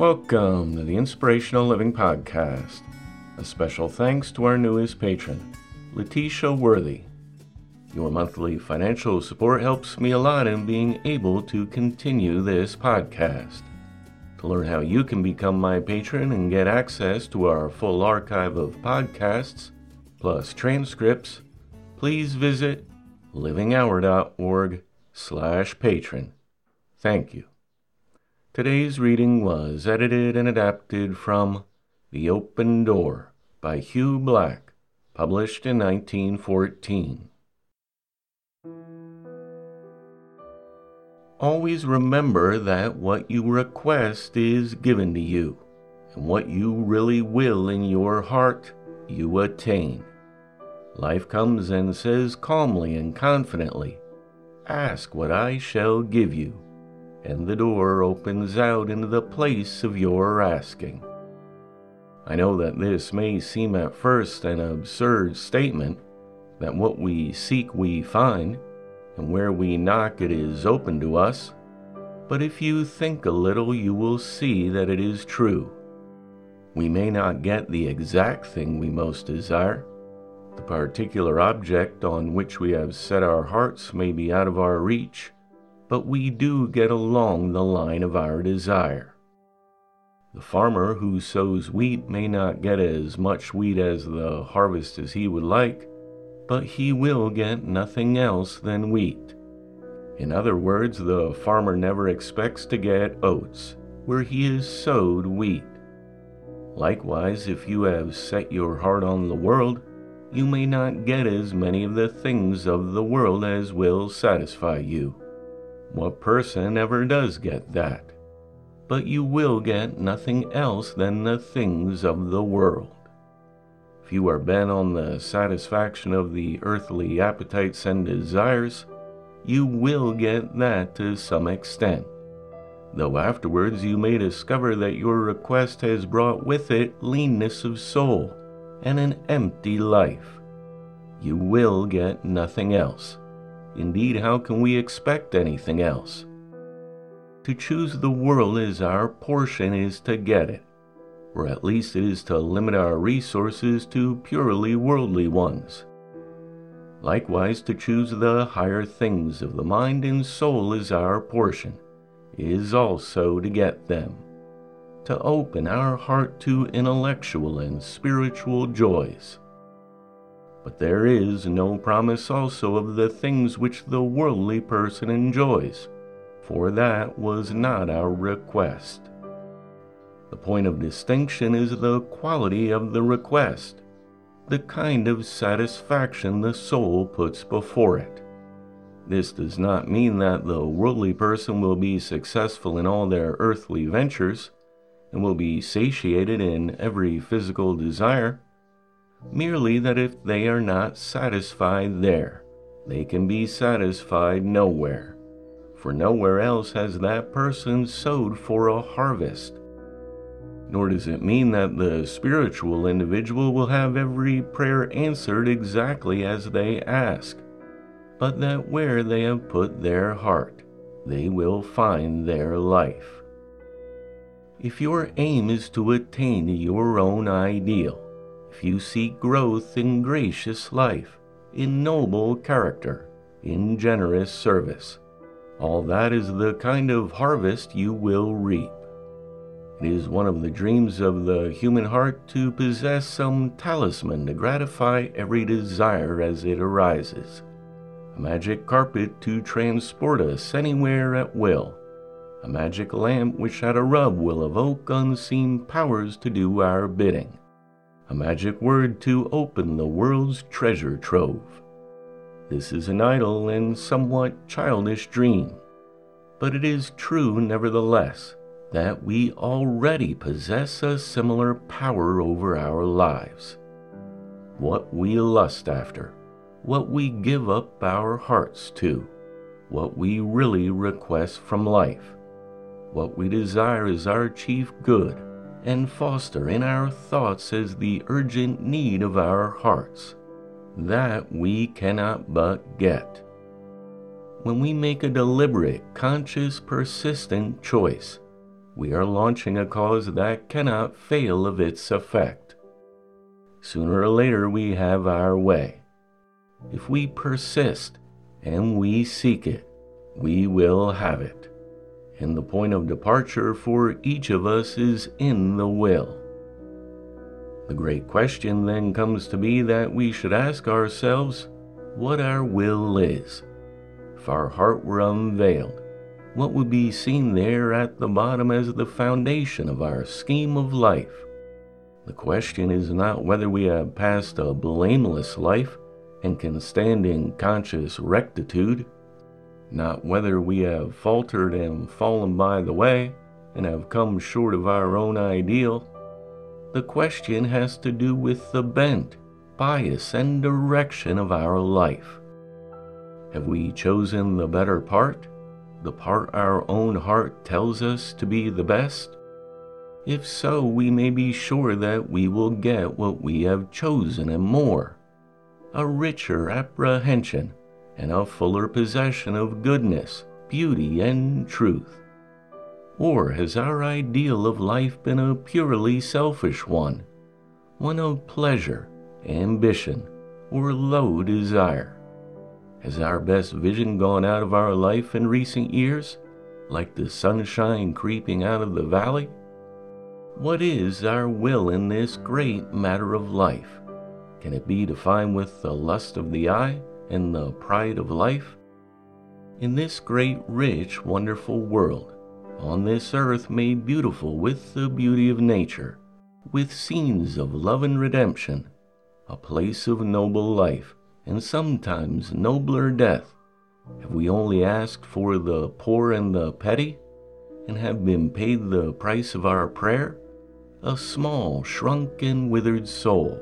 Welcome to the Inspirational Living Podcast. A special thanks to our newest patron, Letitia Worthy. Your monthly financial support helps me a lot in being able to continue this podcast. To learn how you can become my patron and get access to our full archive of podcasts, plus transcripts, please visit livinghour.org slash patron. Thank you. Today's reading was edited and adapted from The Open Door by Hugh Black, published in 1914. Always remember that what you request is given to you, and what you really will in your heart, you attain. Life comes and says calmly and confidently, Ask what I shall give you and the door opens out into the place of your asking. I know that this may seem at first an absurd statement, that what we seek we find, and where we knock it is open to us, but if you think a little, you will see that it is true. We may not get the exact thing we most desire. The particular object on which we have set our hearts may be out of our reach but we do get along the line of our desire. The farmer who sows wheat may not get as much wheat as the harvest as he would like, but he will get nothing else than wheat. In other words, the farmer never expects to get oats where he has sowed wheat. Likewise, if you have set your heart on the world, you may not get as many of the things of the world as will satisfy you. What person ever does get that? But you will get nothing else than the things of the world. If you are bent on the satisfaction of the earthly appetites and desires, you will get that to some extent. Though afterwards you may discover that your request has brought with it leanness of soul and an empty life. You will get nothing else. Indeed, how can we expect anything else? To choose the world as our portion is to get it, or at least it is to limit our resources to purely worldly ones. Likewise, to choose the higher things of the mind and soul as our portion is also to get them, to open our heart to intellectual and spiritual joys but there is no promise also of the things which the worldly person enjoys, for that was not our request. The point of distinction is the quality of the request, the kind of satisfaction the soul puts before it. This does not mean that the worldly person will be successful in all their earthly ventures and will be satiated in every physical desire merely that if they are not satisfied there, they can be satisfied nowhere, for nowhere else has that person sowed for a harvest. Nor does it mean that the spiritual individual will have every prayer answered exactly as they ask, but that where they have put their heart, they will find their life. If your aim is to attain your own ideal, if you seek growth in gracious life, in noble character, in generous service, all that is the kind of harvest you will reap. It is one of the dreams of the human heart to possess some talisman to gratify every desire as it arises, a magic carpet to transport us anywhere at will, a magic lamp which at a rub will evoke unseen powers to do our bidding a magic word to open the world's treasure trove. This is an idle and somewhat childish dream, but it is true nevertheless that we already possess a similar power over our lives. What we lust after, what we give up our hearts to, what we really request from life, what we desire is our chief good and foster in our thoughts as the urgent need of our hearts. That we cannot but get. When we make a deliberate, conscious, persistent choice, we are launching a cause that cannot fail of its effect. Sooner or later, we have our way. If we persist and we seek it, we will have it. And the point of departure for each of us is in the will. The great question then comes to be that we should ask ourselves what our will is. If our heart were unveiled, what would be seen there at the bottom as the foundation of our scheme of life? The question is not whether we have passed a blameless life and can stand in conscious rectitude, not whether we have faltered and fallen by the way and have come short of our own ideal. The question has to do with the bent, bias, and direction of our life. Have we chosen the better part? The part our own heart tells us to be the best? If so, we may be sure that we will get what we have chosen and more a richer apprehension and a fuller possession of goodness, beauty, and truth. Or has our ideal of life been a purely selfish one, one of pleasure, ambition, or low desire? Has our best vision gone out of our life in recent years, like the sunshine creeping out of the valley? What is our will in this great matter of life? Can it be defined with the lust of the eye and the pride of life? In this great, rich, wonderful world, on this earth made beautiful with the beauty of nature, with scenes of love and redemption, a place of noble life, and sometimes nobler death, have we only asked for the poor and the petty, and have been paid the price of our prayer? A small, shrunk, and withered soul.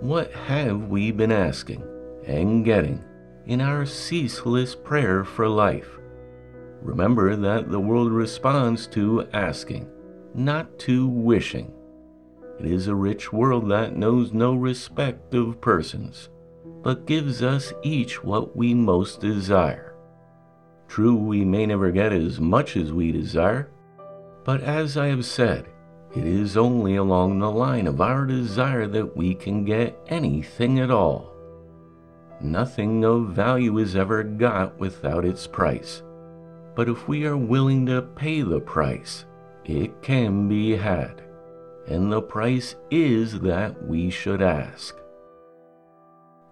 What have we been asking and getting in our ceaseless prayer for life? Remember that the world responds to asking, not to wishing. It is a rich world that knows no respect of persons but gives us each what we most desire. True, we may never get as much as we desire, but as I have said, it is only along the line of our desire that we can get anything at all. Nothing of value is ever got without its price, but if we are willing to pay the price, it can be had, and the price is that we should ask.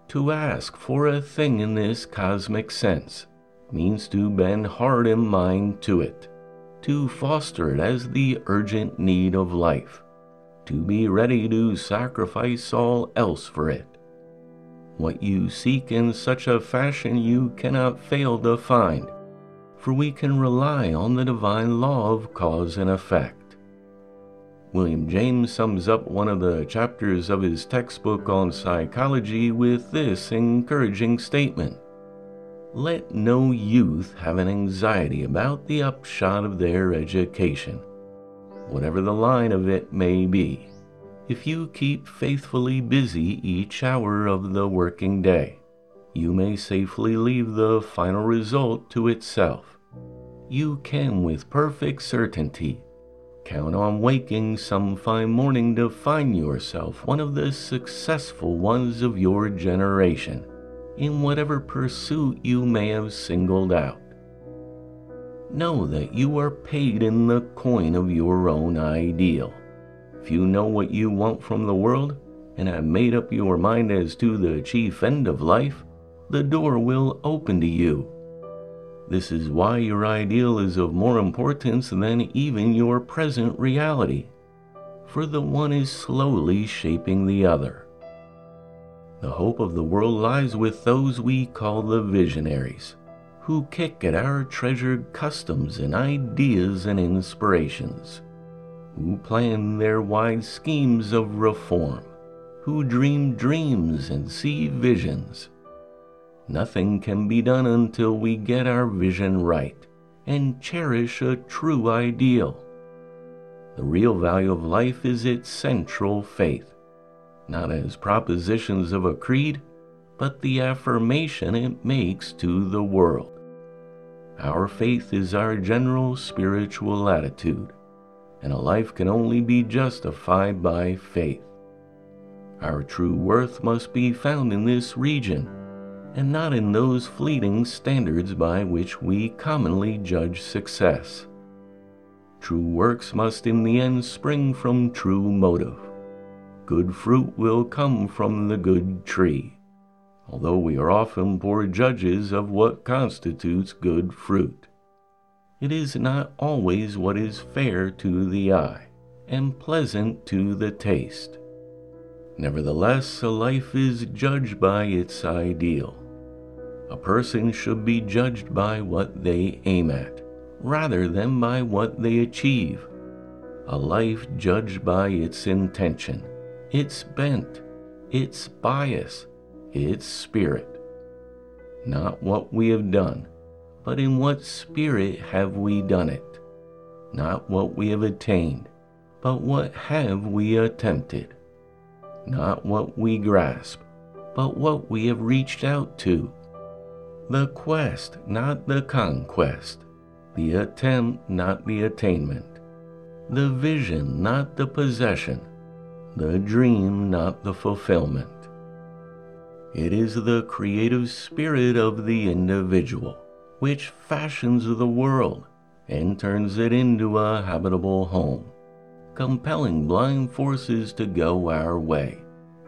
To ask for a thing in this cosmic sense means to bend heart and mind to it, to foster it as the urgent need of life, to be ready to sacrifice all else for it. What you seek in such a fashion you cannot fail to find, for we can rely on the divine law of cause and effect. William James sums up one of the chapters of his textbook on psychology with this encouraging statement Let no youth have an anxiety about the upshot of their education, whatever the line of it may be, if you keep faithfully busy each hour of the working day. You may safely leave the final result to itself. You can with perfect certainty Count on waking some fine morning to find yourself one of the successful ones of your generation in whatever pursuit you may have singled out. Know that you are paid in the coin of your own ideal. If you know what you want from the world and have made up your mind as to the chief end of life, the door will open to you this is why your ideal is of more importance than even your present reality, for the one is slowly shaping the other. The hope of the world lies with those we call the visionaries, who kick at our treasured customs and ideas and inspirations, who plan their wide schemes of reform, who dream dreams and see visions Nothing can be done until we get our vision right and cherish a true ideal. The real value of life is its central faith, not as propositions of a creed, but the affirmation it makes to the world. Our faith is our general spiritual attitude, and a life can only be justified by faith. Our true worth must be found in this region, and not in those fleeting standards by which we commonly judge success. True works must in the end spring from true motive. Good fruit will come from the good tree, although we are often poor judges of what constitutes good fruit. It is not always what is fair to the eye and pleasant to the taste. Nevertheless, a life is judged by its ideal. A person should be judged by what they aim at rather than by what they achieve. A life judged by its intention, its bent, its bias, its spirit. Not what we have done, but in what spirit have we done it. Not what we have attained, but what have we attempted. Not what we grasp, but what we have reached out to. The quest, not the conquest the attempt, not the attainment, the vision, not the possession, the dream, not the fulfillment. It is the creative spirit of the individual which fashions the world and turns it into a habitable home, compelling blind forces to go our way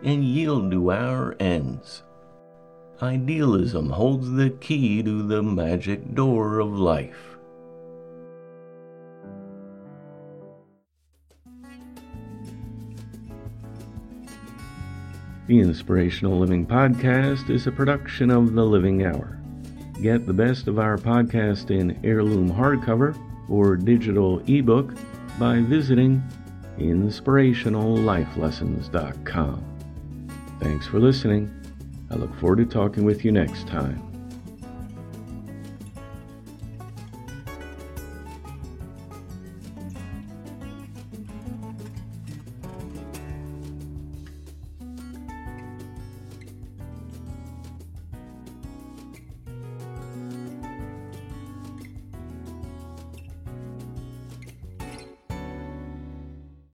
and yield to our ends. Idealism holds the key to the magic door of life. The Inspirational Living Podcast is a production of The Living Hour. Get the best of our podcast in heirloom hardcover or digital ebook by visiting inspirationallifelessons.com. Thanks for listening. I look forward to talking with you next time.